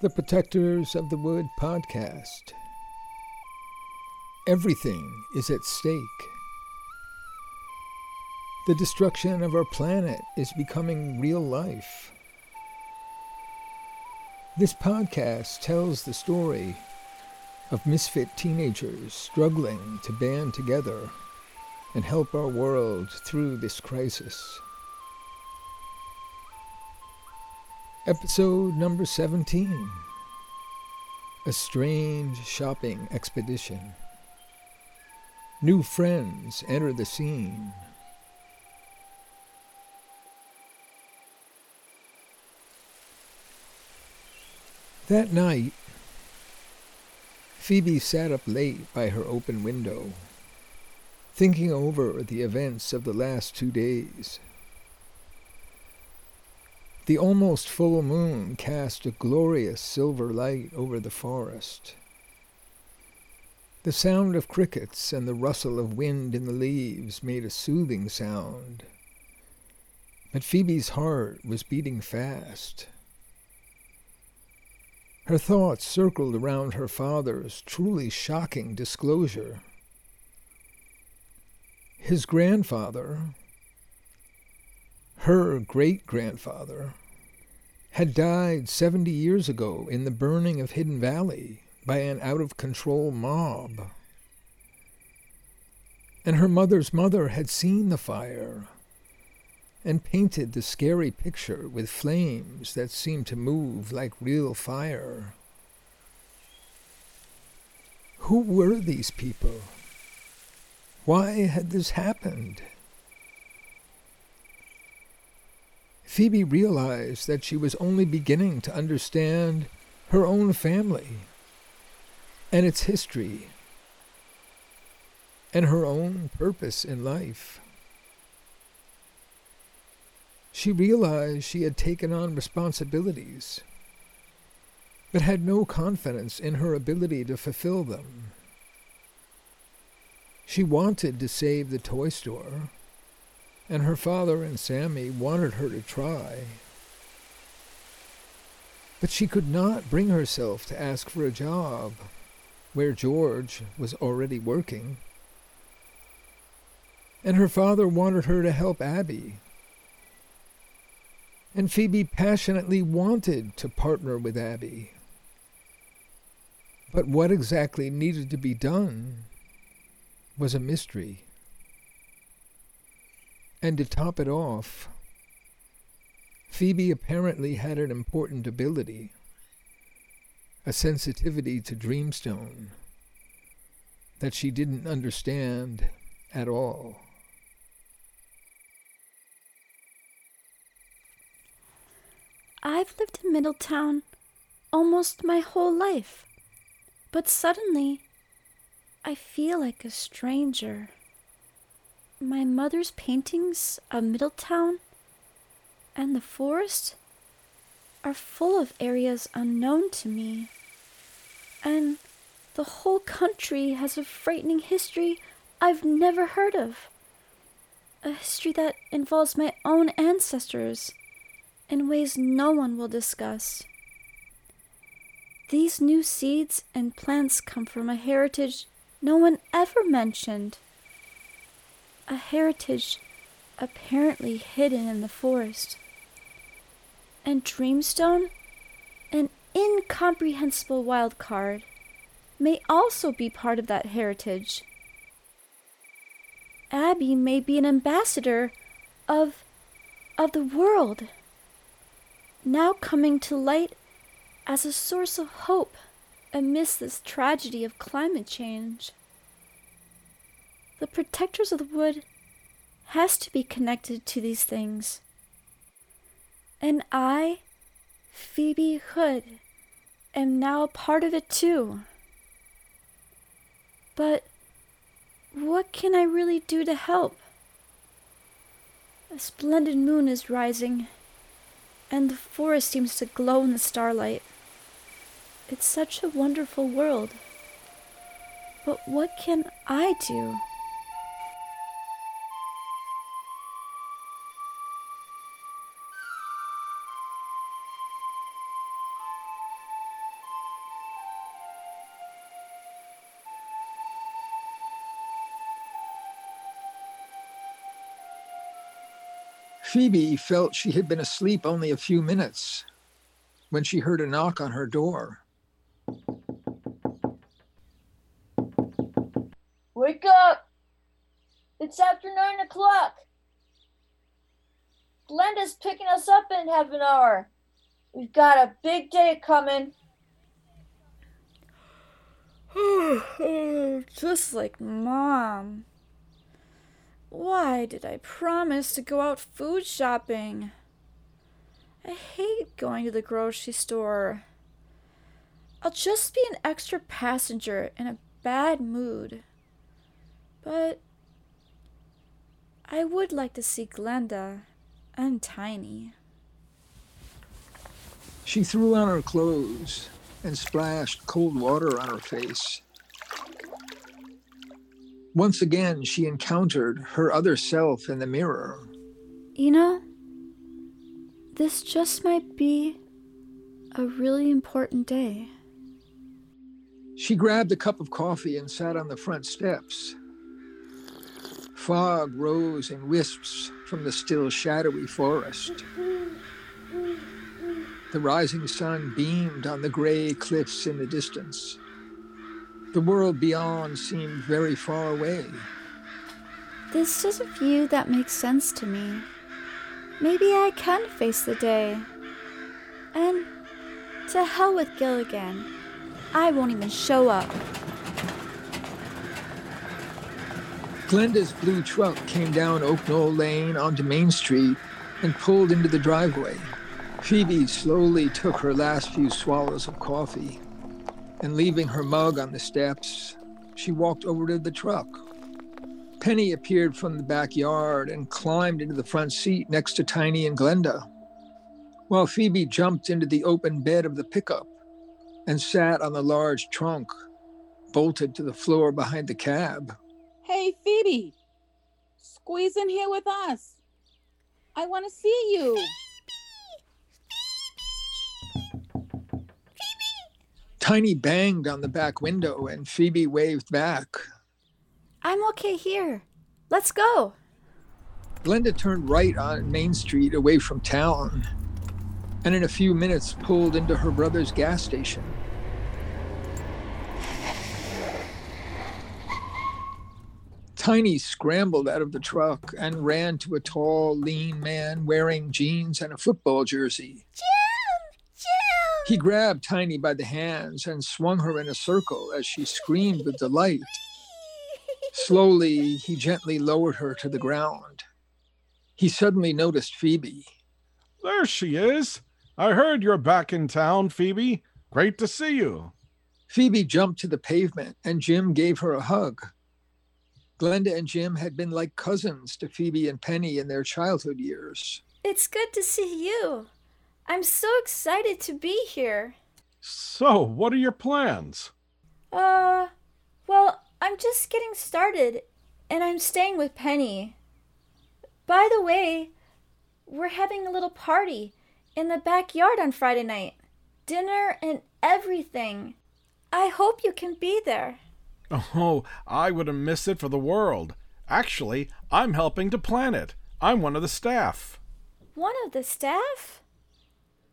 The Protectors of the Wood podcast. Everything is at stake. The destruction of our planet is becoming real life. This podcast tells the story of misfit teenagers struggling to band together and help our world through this crisis. Episode number 17 A Strange Shopping Expedition. New friends enter the scene. That night, Phoebe sat up late by her open window, thinking over the events of the last two days. The almost full moon cast a glorious silver light over the forest. The sound of crickets and the rustle of wind in the leaves made a soothing sound. But Phoebe's heart was beating fast. Her thoughts circled around her father's truly shocking disclosure. His grandfather, her great grandfather, had died 70 years ago in the burning of Hidden Valley by an out of control mob. And her mother's mother had seen the fire and painted the scary picture with flames that seemed to move like real fire. Who were these people? Why had this happened? Phoebe realized that she was only beginning to understand her own family and its history and her own purpose in life. She realized she had taken on responsibilities, but had no confidence in her ability to fulfill them. She wanted to save the toy store and her father and Sammy wanted her to try. But she could not bring herself to ask for a job where George was already working. And her father wanted her to help Abby. And Phoebe passionately wanted to partner with Abby. But what exactly needed to be done was a mystery. And to top it off, Phoebe apparently had an important ability a sensitivity to Dreamstone that she didn't understand at all. I've lived in Middletown almost my whole life, but suddenly I feel like a stranger my mother's paintings of Middletown and the forest are full of areas unknown to me. And the whole country has a frightening history I've never heard of. A history that involves my own ancestors in ways no one will discuss. These new seeds and plants come from a heritage no one ever mentioned a heritage apparently hidden in the forest. And Dreamstone, an incomprehensible wild card, may also be part of that heritage. Abby may be an ambassador of of the world, now coming to light as a source of hope amidst this tragedy of climate change the protectors of the wood has to be connected to these things. And I, Phoebe Hood, am now a part of it too. But what can I really do to help? A splendid moon is rising, and the forest seems to glow in the starlight. It's such a wonderful world. But what can I do? Phoebe felt she had been asleep only a few minutes when she heard a knock on her door. Wake up! It's after nine o'clock. Glenda's picking us up in half an hour. We've got a big day coming. Just like mom. Why did I promise to go out food shopping? I hate going to the grocery store. I'll just be an extra passenger in a bad mood. But I would like to see Glenda and Tiny. She threw on her clothes and splashed cold water on her face. Once again, she encountered her other self in the mirror. You know, this just might be a really important day. She grabbed a cup of coffee and sat on the front steps. Fog rose in wisps from the still shadowy forest. The rising sun beamed on the gray cliffs in the distance. The world beyond seemed very far away. This is a view that makes sense to me. Maybe I can face the day. And to hell with Gilligan. I won't even show up. Glenda's blue truck came down Oak Knoll Lane onto Main Street and pulled into the driveway. Phoebe slowly took her last few swallows of coffee, and leaving her mug on the steps, she walked over to the truck. Penny appeared from the backyard and climbed into the front seat next to Tiny and Glenda, while Phoebe jumped into the open bed of the pickup and sat on the large trunk, bolted to the floor behind the cab. Hey, Phoebe, squeeze in here with us. I want to see you. Tiny banged on the back window and Phoebe waved back. I'm okay here. Let's go. Glenda turned right on Main Street away from town and in a few minutes pulled into her brother's gas station. Tiny scrambled out of the truck and ran to a tall, lean man wearing jeans and a football jersey. Jim! He grabbed Tiny by the hands and swung her in a circle as she screamed with delight. Slowly, he gently lowered her to the ground. He suddenly noticed Phoebe. There she is. I heard you're back in town, Phoebe. Great to see you. Phoebe jumped to the pavement and Jim gave her a hug. Glenda and Jim had been like cousins to Phoebe and Penny in their childhood years. It's good to see you. I'm so excited to be here. So, what are your plans? Uh, well, I'm just getting started, and I'm staying with Penny. By the way, we're having a little party in the backyard on Friday night. Dinner and everything. I hope you can be there. Oh, I wouldn't miss it for the world. Actually, I'm helping to plan it. I'm one of the staff. One of the staff?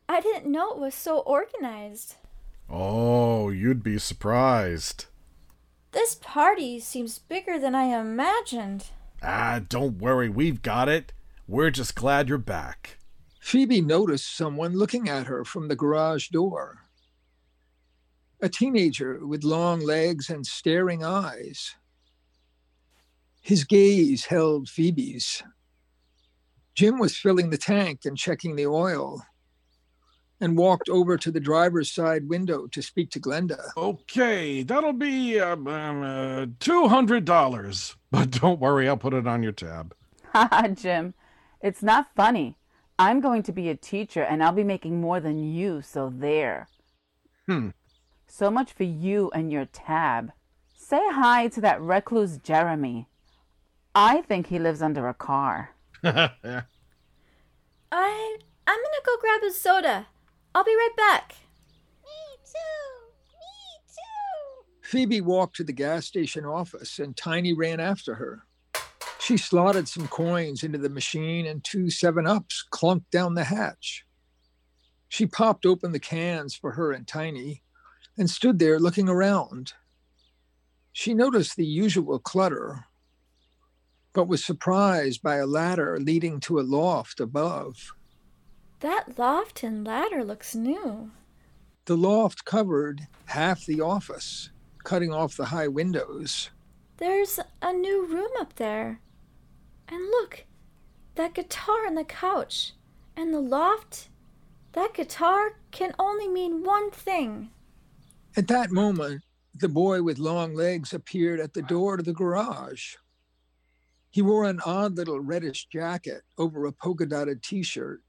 I didn't know it was so organized. Oh, you'd be surprised. This party seems bigger than I imagined. Ah, don't worry, we've got it. We're just glad you're back. Phoebe noticed someone looking at her from the garage door. A teenager with long legs and staring eyes. His gaze held Phoebe's. Jim was filling the tank and checking the oil and walked over to the driver's side window to speak to Glenda. Okay, that'll be um, um, uh, $200. But don't worry, I'll put it on your tab. Haha, Jim. It's not funny. I'm going to be a teacher and I'll be making more than you, so there. Hmm. So much for you and your tab. Say hi to that recluse Jeremy. I think he lives under a car. I I'm gonna go grab a soda. I'll be right back. Me too. Me too. Phoebe walked to the gas station office and Tiny ran after her. She slotted some coins into the machine and two 7 Ups clunked down the hatch. She popped open the cans for her and Tiny and stood there looking around. She noticed the usual clutter, but was surprised by a ladder leading to a loft above. That loft and ladder looks new. The loft covered half the office, cutting off the high windows. There's a new room up there. And look, that guitar on the couch and the loft. That guitar can only mean one thing. At that moment, the boy with long legs appeared at the door to the garage. He wore an odd little reddish jacket over a polka dotted t shirt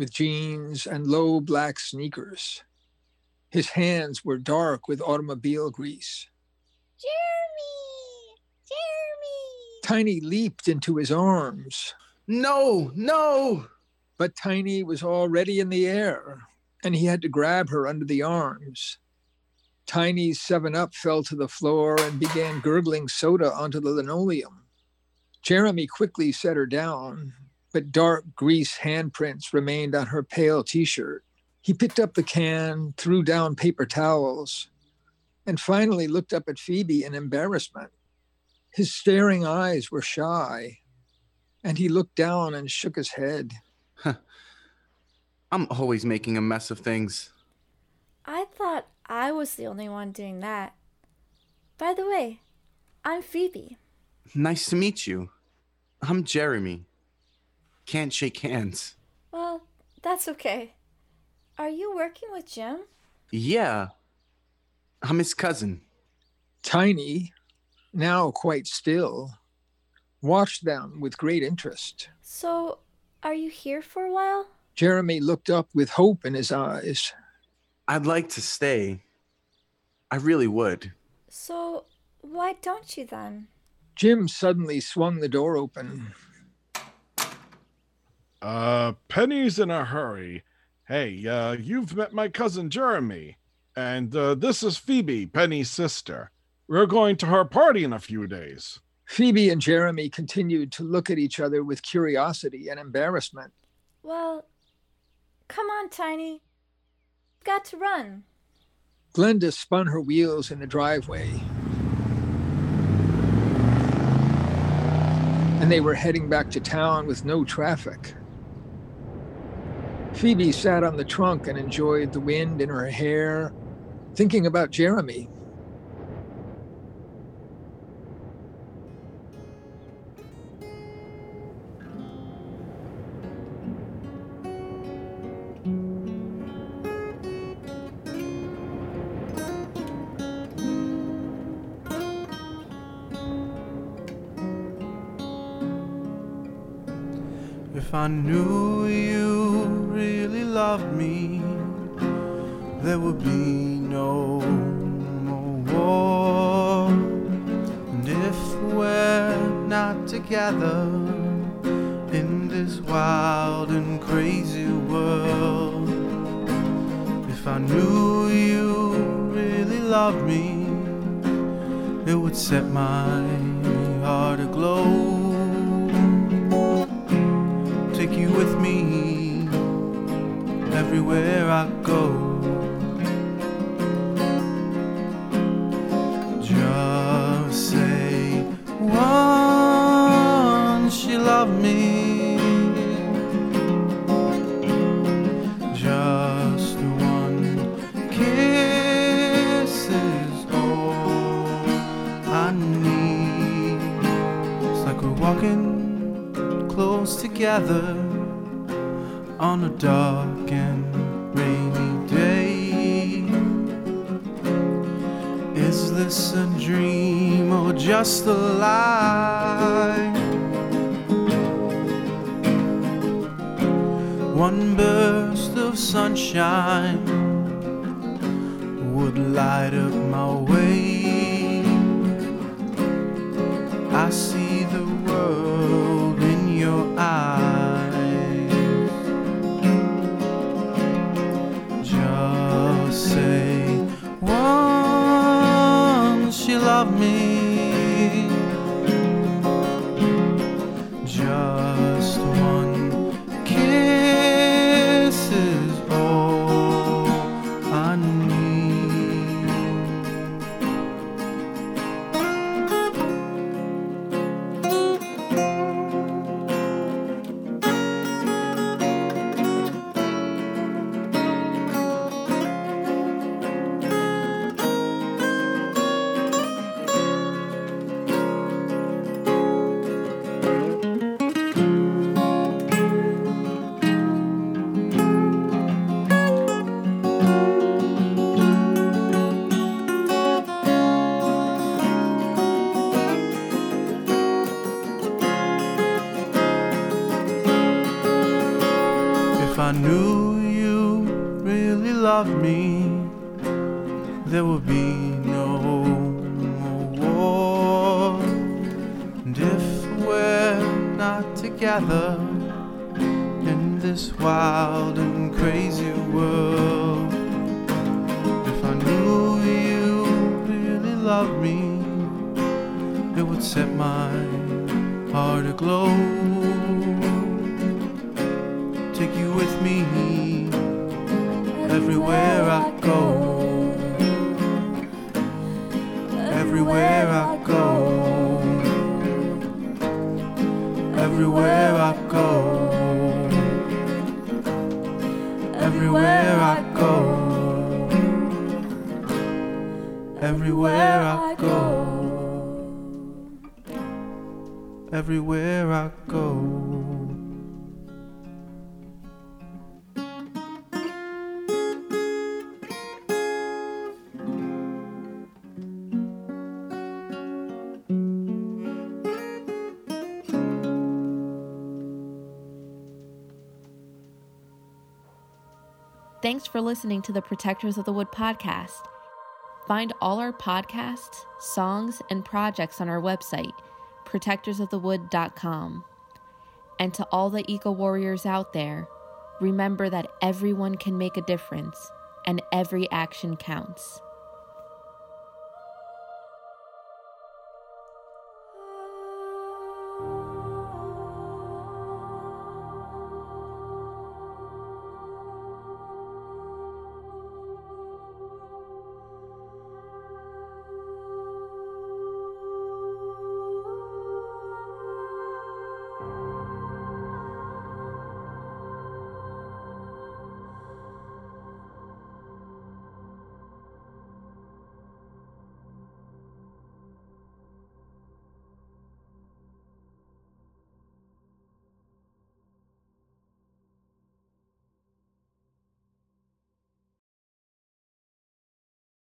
with jeans and low black sneakers. His hands were dark with automobile grease. Jeremy! Jeremy! Tiny leaped into his arms, No, no! but Tiny was already in the air, and he had to grab her under the arms. Tiny's 7 Up fell to the floor and began gurgling soda onto the linoleum. Jeremy quickly set her down, but dark grease handprints remained on her pale t shirt. He picked up the can, threw down paper towels, and finally looked up at Phoebe in embarrassment. His staring eyes were shy, and he looked down and shook his head. Huh. I'm always making a mess of things. I thought I was the only one doing that. By the way, I'm Phoebe. Nice to meet you. I'm Jeremy. Can't shake hands. Well, that's okay. Are you working with Jim? Yeah. I'm his cousin. Tiny, now quite still, watched them with great interest. So, are you here for a while? Jeremy looked up with hope in his eyes. I'd like to stay. I really would. So, why don't you then? Jim suddenly swung the door open. Uh, Penny's in a hurry. Hey, uh, you've met my cousin Jeremy. And uh, this is Phoebe, Penny's sister. We're going to her party in a few days. Phoebe and Jeremy continued to look at each other with curiosity and embarrassment. Well, come on, Tiny. Got to run. Glenda spun her wheels in the driveway. And they were heading back to town with no traffic. Phoebe sat on the trunk and enjoyed the wind in her hair, thinking about Jeremy. If I knew you really loved me, there would be no more war. And if we're not together in this wild and crazy world, if I knew you really loved me, it would set my heart aglow with me everywhere I go. Just say once you love me. Just one kiss is all I need. It's like we're walking close together on a dark and rainy day. Is this a dream or just a lie? One burst of sunshine would light up my way. There will be no war. And if we're not together in this wild and crazy world, if I knew you really loved me, it would set my heart aglow. Take you with me everywhere I go. Everywhere I go. Everywhere I go. Everywhere I go. Everywhere I go. Everywhere I go. Thanks for listening to the Protectors of the Wood podcast. Find all our podcasts, songs, and projects on our website, protectorsofthewood.com. And to all the eco warriors out there, remember that everyone can make a difference and every action counts.